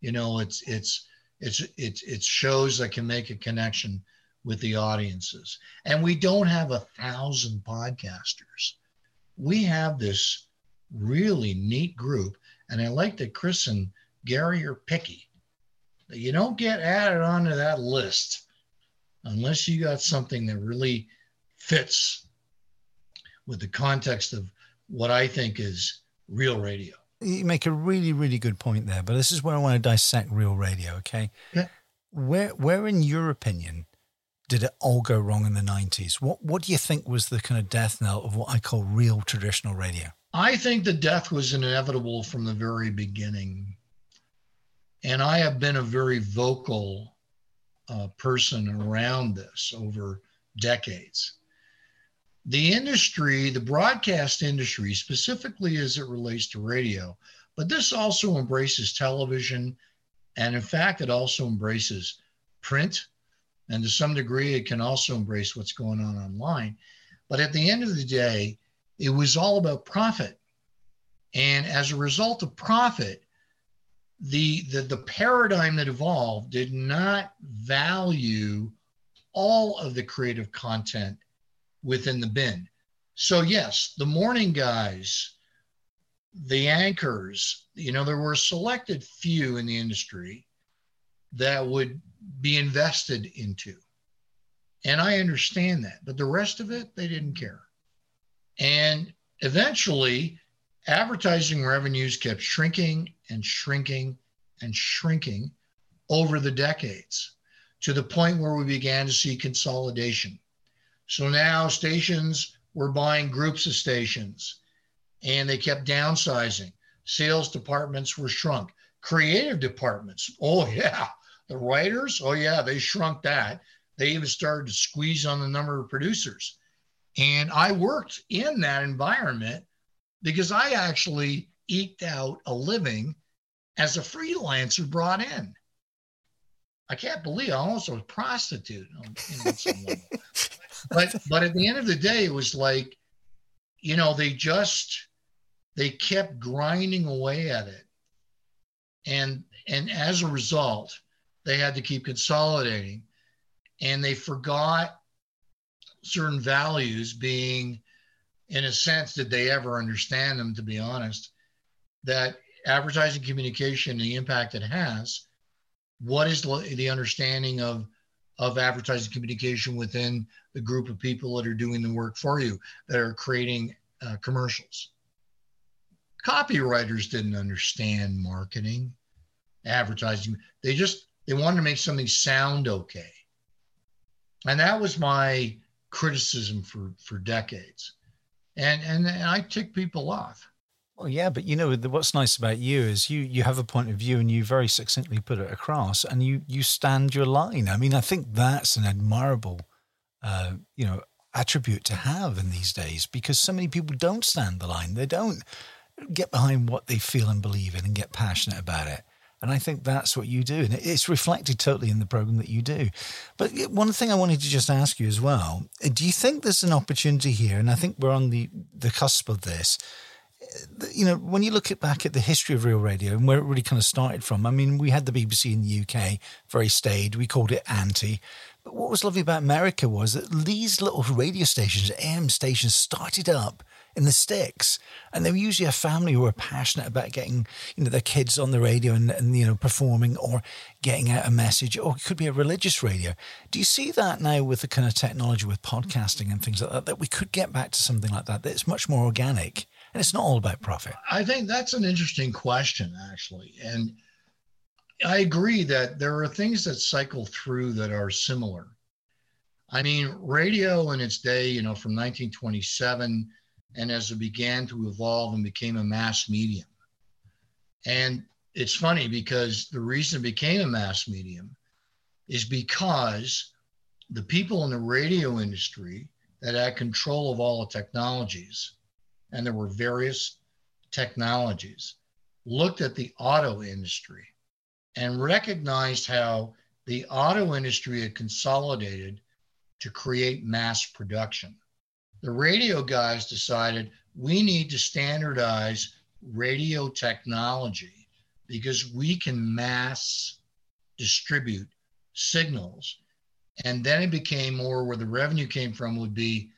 You know, it's it's it's it's it's shows that can make a connection with the audiences. And we don't have a thousand podcasters. We have this really neat group. And I like that Chris and Gary are picky. You don't get added onto that list unless you got something that really fits with the context of what I think is real radio. You make a really, really good point there, but this is where I want to dissect real radio, okay? Yeah. Where where in your opinion did it all go wrong in the 90s? What what do you think was the kind of death knell of what I call real traditional radio? I think the death was inevitable from the very beginning. And I have been a very vocal uh, person around this over decades. The industry, the broadcast industry, specifically as it relates to radio, but this also embraces television. And in fact, it also embraces print. And to some degree, it can also embrace what's going on online. But at the end of the day, it was all about profit. And as a result of profit, the, the, the paradigm that evolved did not value all of the creative content within the bin. So, yes, the morning guys, the anchors, you know, there were a selected few in the industry that would be invested into. And I understand that. But the rest of it, they didn't care. And eventually, advertising revenues kept shrinking and shrinking and shrinking over the decades to the point where we began to see consolidation. So now stations were buying groups of stations and they kept downsizing. Sales departments were shrunk. Creative departments, oh yeah. The writers, oh yeah, they shrunk that. They even started to squeeze on the number of producers. And I worked in that environment because I actually eked out a living as a freelancer brought in. I can't believe I almost was a prostitute. but but at the end of the day, it was like, you know, they just they kept grinding away at it. And and as a result, they had to keep consolidating and they forgot certain values being in a sense did they ever understand them to be honest that advertising communication the impact it has what is the understanding of of advertising communication within the group of people that are doing the work for you that are creating uh, commercials? Copywriters didn't understand marketing advertising. They just they wanted to make something sound okay. And that was my criticism for for decades and and, and i tick people off well, yeah, but you know what's nice about you is you you have a point of view and you very succinctly put it across, and you you stand your line. I mean, I think that's an admirable, uh, you know, attribute to have in these days because so many people don't stand the line. They don't get behind what they feel and believe in and get passionate about it. And I think that's what you do. And it's reflected totally in the program that you do. But one thing I wanted to just ask you as well uh, do you think there's an opportunity here? And I think we're on the, the cusp of this uh, you know, when you look at back at the history of real radio and where it really kind of started from, I mean, we had the BBC in the UK, very staid. We called it anti. But what was lovely about America was that these little radio stations, AM stations, started up in the sticks, and they were usually a family who were passionate about getting, you know, their kids on the radio and, and you know performing or getting out a message, or it could be a religious radio. Do you see that now with the kind of technology with podcasting and things like that? That we could get back to something like that. That's much more organic and it's not all about profit. I think that's an interesting question, actually. And I agree that there are things that cycle through that are similar. I mean, radio in its day, you know, from 1927, and as it began to evolve and became a mass medium. And it's funny because the reason it became a mass medium is because the people in the radio industry that had control of all the technologies and there were various technologies, looked at the auto industry and recognized how the auto industry had consolidated to create mass production. The radio guys decided we need to standardize radio technology because we can mass distribute signals. And then it became more where the revenue came from would be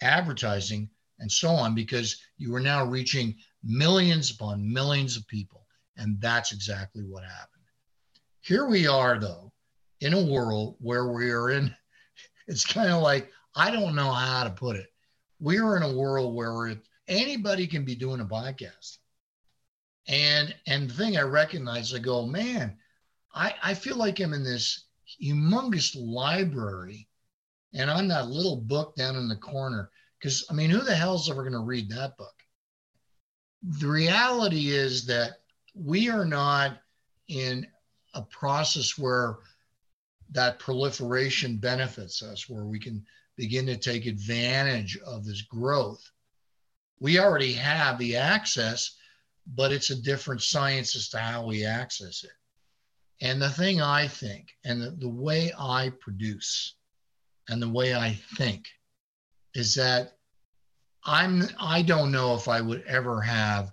advertising and so on, because you were now reaching millions upon millions of people. And that's exactly what happened. Here we are, though, in a world where we are in, it's kind of like, I don't know how to put it. We are in a world where anybody can be doing a podcast. And and the thing I recognize, I go, man, I, I feel like I'm in this humongous library and I'm that little book down in the corner because, I mean, who the hell's ever going to read that book? The reality is that we are not in a process where that proliferation benefits us, where we can begin to take advantage of this growth. We already have the access, but it's a different science as to how we access it. And the thing I think, and the, the way I produce, and the way I think, is that I'm I don't know if I would ever have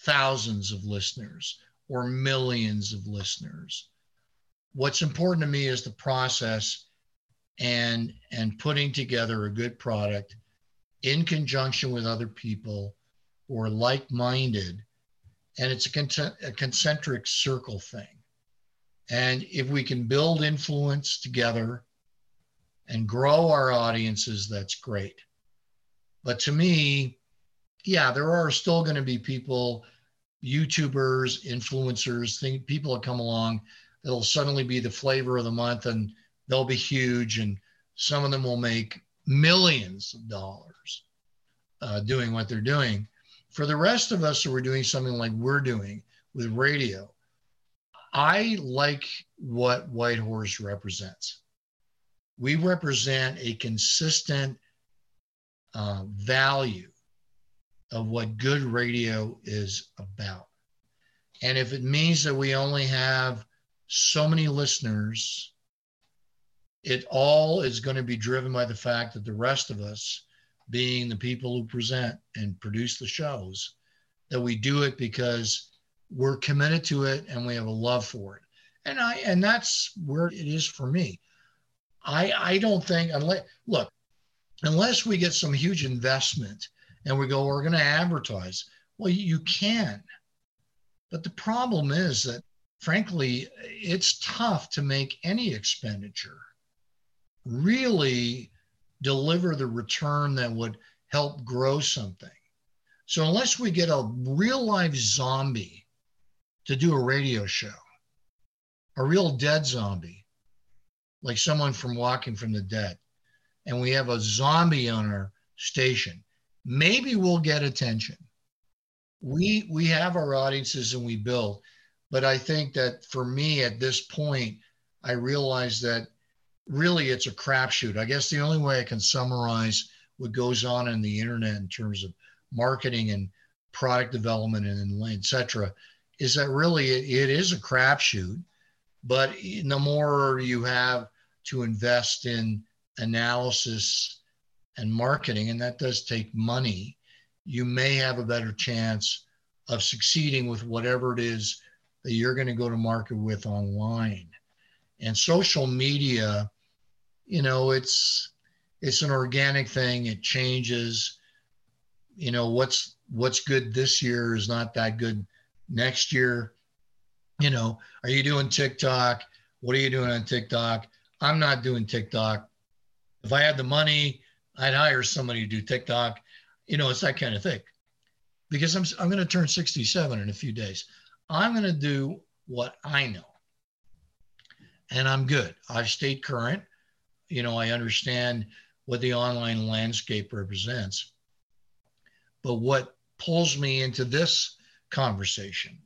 thousands of listeners or millions of listeners. What's important to me is the process and and putting together a good product in conjunction with other people who are like-minded and it's a, con- a concentric circle thing and if we can build influence together and grow our audiences, that's great. But to me, yeah, there are still going to be people, YouTubers, influencers, think, people that come along that'll suddenly be the flavor of the month and they'll be huge. And some of them will make millions of dollars uh, doing what they're doing. For the rest of us who are doing something like we're doing with radio, I like what white horse represents we represent a consistent uh, value of what good radio is about. And if it means that we only have so many listeners, it all is going to be driven by the fact that the rest of us, being the people who present and produce the shows, that we do it because we're committed to it and we have a love for it. And I and that's where it is for me. I I don't think unless look, unless we get some huge investment and we go, we're going to advertise. Well, you can. But the problem is that, frankly, it's tough to make any expenditure really deliver the return that would help grow something. So, unless we get a real life zombie to do a radio show, a real dead zombie, like someone from Walking from the Dead, and we have a zombie on our station, maybe we'll get attention. We we have our audiences and we build, but I think that for me at this point, I realize that really it's a crapshoot. I guess the only way I can summarize what goes on in the internet in terms of marketing and product development and et cetera is that really it, it is a crapshoot. But the more you have to invest in analysis and marketing, and that does take money, you may have a better chance of succeeding with whatever it is that you're going to go to market with online. And social media, you know, it's it's an organic thing. It changes. You know, what's what's good this year is not that good next year. You know, are you doing TikTok? What are you doing on TikTok? I'm not doing TikTok. If I had the money, I'd hire somebody to do TikTok. You know, it's that kind of thing. Because I'm, I'm going to turn 67 in a few days. I'm going to do what I know. And I'm good. I've stayed current. You know, I understand what the online landscape represents. But what pulls me into this conversation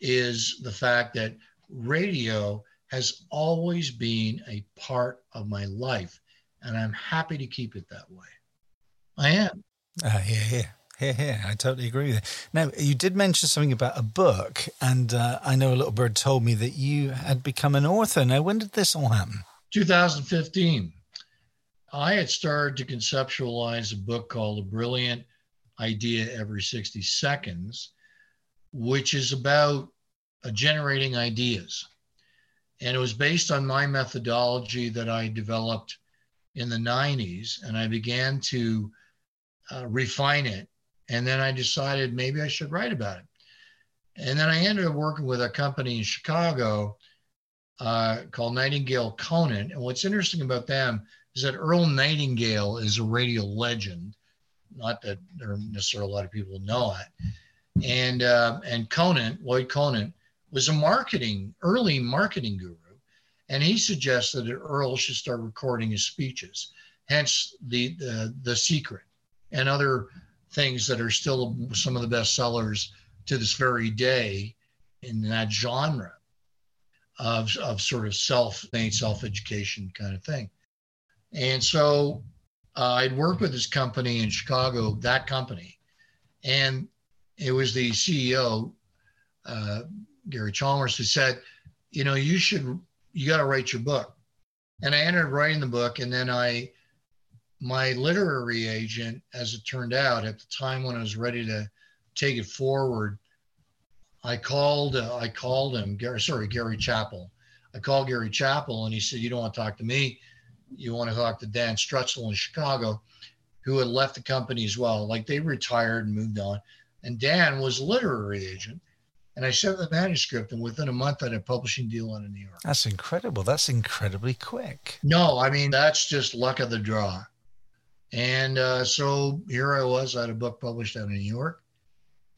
is the fact that radio has always been a part of my life, and I'm happy to keep it that way. I am. Uh, yeah, yeah. Here, here. I totally agree with you. Now, you did mention something about a book, and uh, I know a little bird told me that you had become an author. Now, when did this all happen? 2015. I had started to conceptualize a book called A Brilliant Idea Every 60 Seconds, which is about uh, generating ideas. And it was based on my methodology that I developed in the 90s. And I began to uh, refine it. And then I decided maybe I should write about it. And then I ended up working with a company in Chicago uh, called Nightingale Conant. And what's interesting about them is that Earl Nightingale is a radio legend. Not that there are necessarily a lot of people know it. And uh, and Conant, Lloyd Conant, was a marketing, early marketing guru. And he suggested that Earl should start recording his speeches, hence the, the, the secret and other things that are still some of the best sellers to this very day in that genre of, of sort of self-made self-education kind of thing. And so uh, I'd worked with this company in Chicago, that company, and it was the CEO, uh, Gary Chalmers, who said, you know, you should, you got to write your book. And I ended up writing the book. And then I, my literary agent, as it turned out, at the time when I was ready to take it forward, I called, uh, I called him, Gary, sorry, Gary Chappell. I called Gary Chappell and he said, you don't want to talk to me. You want to talk to Dan Strutzel in Chicago, who had left the company as well. Like they retired and moved on. And Dan was a literary agent. And I sent the manuscript, and within a month, I had a publishing deal on in New York. That's incredible. That's incredibly quick. No, I mean, that's just luck of the draw. And uh, so here I was, I had a book published out in New York,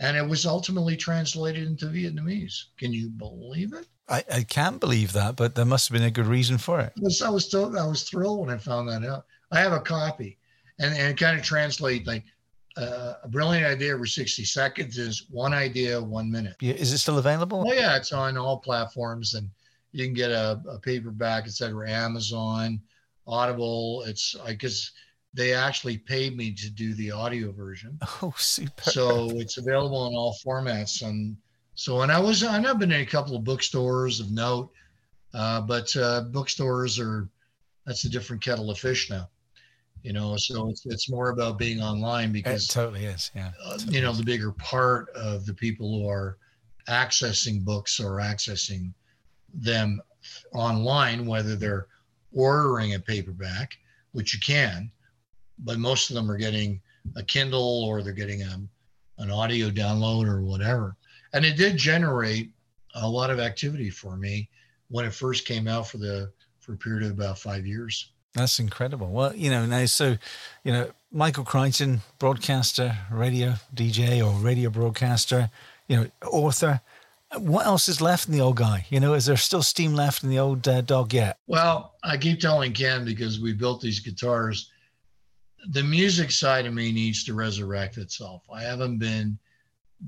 and it was ultimately translated into Vietnamese. Can you believe it? I, I can't believe that, but there must have been a good reason for it. I was, I was, I was thrilled when I found that out. I have a copy, and, and kind of translate like uh, a brilliant idea every 60 seconds is one idea, one minute. Is it still available? Oh, yeah, it's on all platforms and you can get a, a paperback, etc. Amazon, Audible. It's I guess they actually paid me to do the audio version. Oh, super. So it's available in all formats. And so, when I was, and I've been in a couple of bookstores of note, uh, but uh, bookstores are, that's a different kettle of fish now you know so it's, it's more about being online because it totally is yeah uh, totally you know is. the bigger part of the people who are accessing books or accessing them online whether they're ordering a paperback which you can but most of them are getting a Kindle or they're getting a, an audio download or whatever. And it did generate a lot of activity for me when it first came out for the for a period of about five years. That's incredible. Well, you know, now so, you know, Michael Crichton, broadcaster, radio DJ or radio broadcaster, you know, author. What else is left in the old guy? You know, is there still steam left in the old uh, dog yet? Well, I keep telling Ken because we built these guitars. The music side of me needs to resurrect itself. I haven't been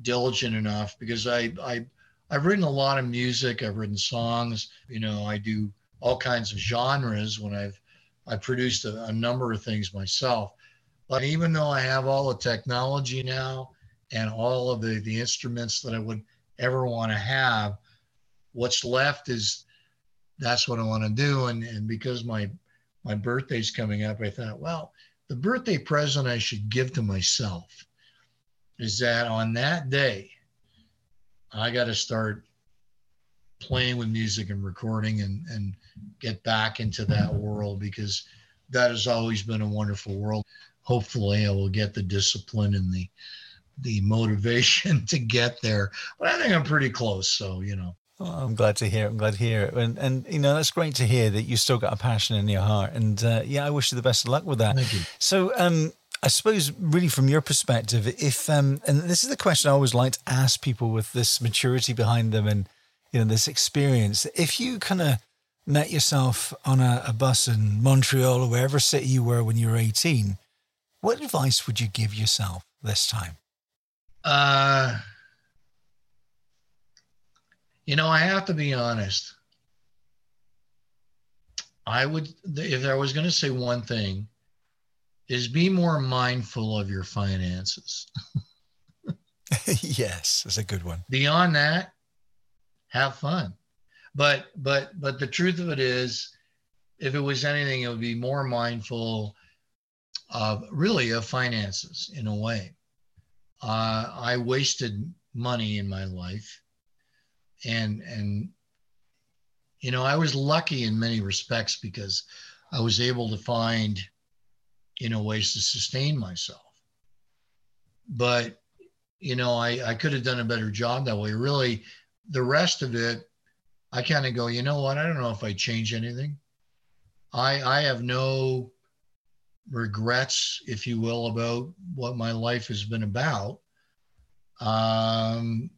diligent enough because I I I've written a lot of music. I've written songs. You know, I do all kinds of genres when I've I produced a, a number of things myself. But even though I have all the technology now and all of the, the instruments that I would ever want to have, what's left is that's what I want to do. And, and because my my birthday's coming up, I thought, well, the birthday present I should give to myself is that on that day, I got to start playing with music and recording and, and get back into that world because that has always been a wonderful world. Hopefully, I will get the discipline and the the motivation to get there. But I think I'm pretty close. So you know. Oh, I'm glad to hear it. I'm glad to hear it. And, and, you know, that's great to hear that you still got a passion in your heart. And, uh, yeah, I wish you the best of luck with that. Thank you. So, um, I suppose, really, from your perspective, if, um, and this is the question I always like to ask people with this maturity behind them and, you know, this experience, if you kind of met yourself on a, a bus in Montreal or wherever city you were when you were 18, what advice would you give yourself this time? Uh, you know, I have to be honest. I would, if I was going to say one thing, is be more mindful of your finances. yes, that's a good one. Beyond that, have fun. But but but the truth of it is, if it was anything, it would be more mindful of really of finances in a way. Uh, I wasted money in my life, and and you know I was lucky in many respects because I was able to find you know ways to sustain myself. But you know I I could have done a better job that way. Really, the rest of it I kind of go, you know what? I don't know if I change anything. I I have no regrets, if you will, about what my life has been about. Um,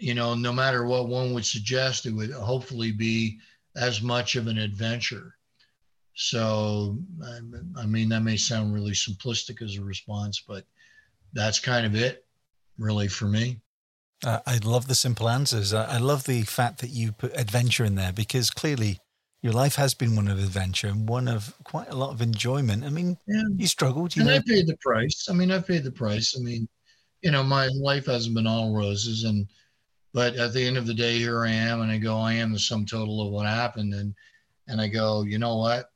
you know, no matter what one would suggest, it would hopefully be as much of an adventure. So, I mean, that may sound really simplistic as a response, but that's kind of it, really, for me. Uh, I love the simple answers. I, I, love the fact that you put adventure in there because clearly your life has been one of adventure and one of quite a lot of enjoyment. I mean, yeah. you struggled. You and know? I paid the price. I mean, I paid the price. I mean, you know, my life hasn't been all roses, and but at the end of the day, here I am, and I go, I am the sum total of what happened, and and I go, you know what?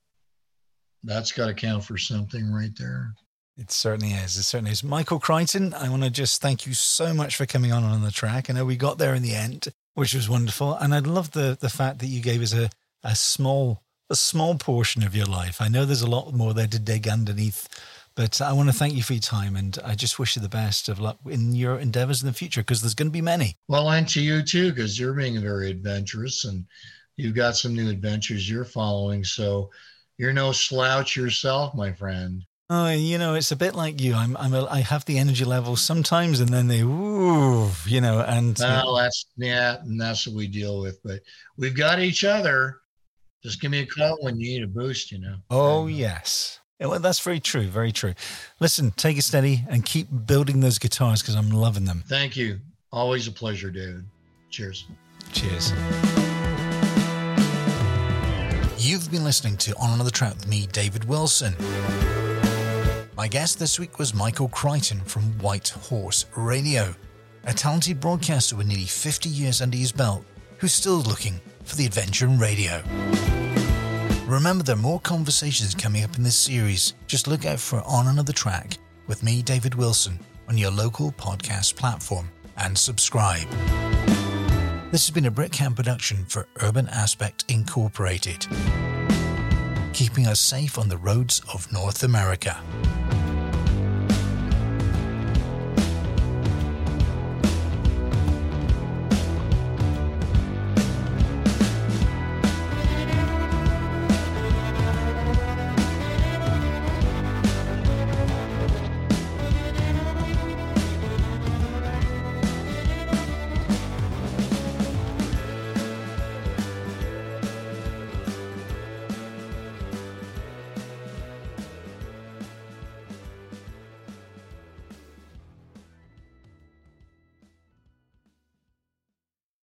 That's got to count for something right there. It certainly is. It certainly is. Michael Crichton, I want to just thank you so much for coming on on the track. I know we got there in the end, which was wonderful. And I love the the fact that you gave us a, a small a small portion of your life. I know there's a lot more there to dig underneath, but I want to thank you for your time and I just wish you the best of luck in your endeavors in the future because there's going to be many. Well, and to you too, because you're being very adventurous and you've got some new adventures you're following. So you're no slouch yourself, my friend. Oh, you know, it's a bit like you. I'm, I'm, a, I have the energy levels sometimes, and then they, ooh, you know, and well, that's yeah, and that's what we deal with. But we've got each other. Just give me a call when you need a boost. You know. Oh yes. Well, that's very true. Very true. Listen, take it steady and keep building those guitars because I'm loving them. Thank you. Always a pleasure, David. Cheers. Cheers. You've been listening to On Another Track with me, David Wilson. My guest this week was Michael Crichton from White Horse Radio, a talented broadcaster with nearly 50 years under his belt who's still looking for the adventure in radio. Remember, there are more conversations coming up in this series. Just look out for On Another Track with me, David Wilson, on your local podcast platform and subscribe. This has been a Brickham production for Urban Aspect Incorporated. keeping us safe on the roads of North America.